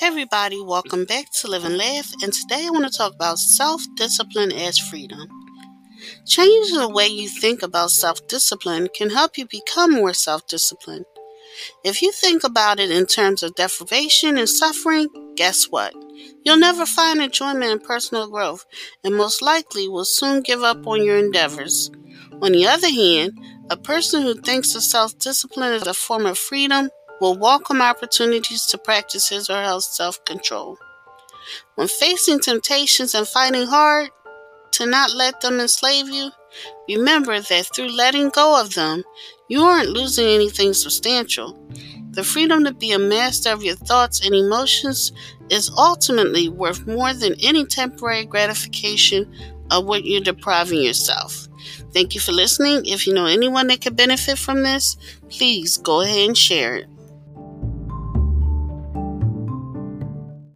Everybody, welcome back to Live and Laugh, and today I want to talk about self discipline as freedom. Changing the way you think about self discipline can help you become more self disciplined. If you think about it in terms of deprivation and suffering, guess what? You'll never find enjoyment in personal growth, and most likely will soon give up on your endeavors. On the other hand, a person who thinks of self discipline as a form of freedom will welcome opportunities to practice his or her self control. When facing temptations and fighting hard to not let them enslave you, remember that through letting go of them, you aren't losing anything substantial. The freedom to be a master of your thoughts and emotions is ultimately worth more than any temporary gratification of what you're depriving yourself. Thank you for listening. If you know anyone that could benefit from this, please go ahead and share it.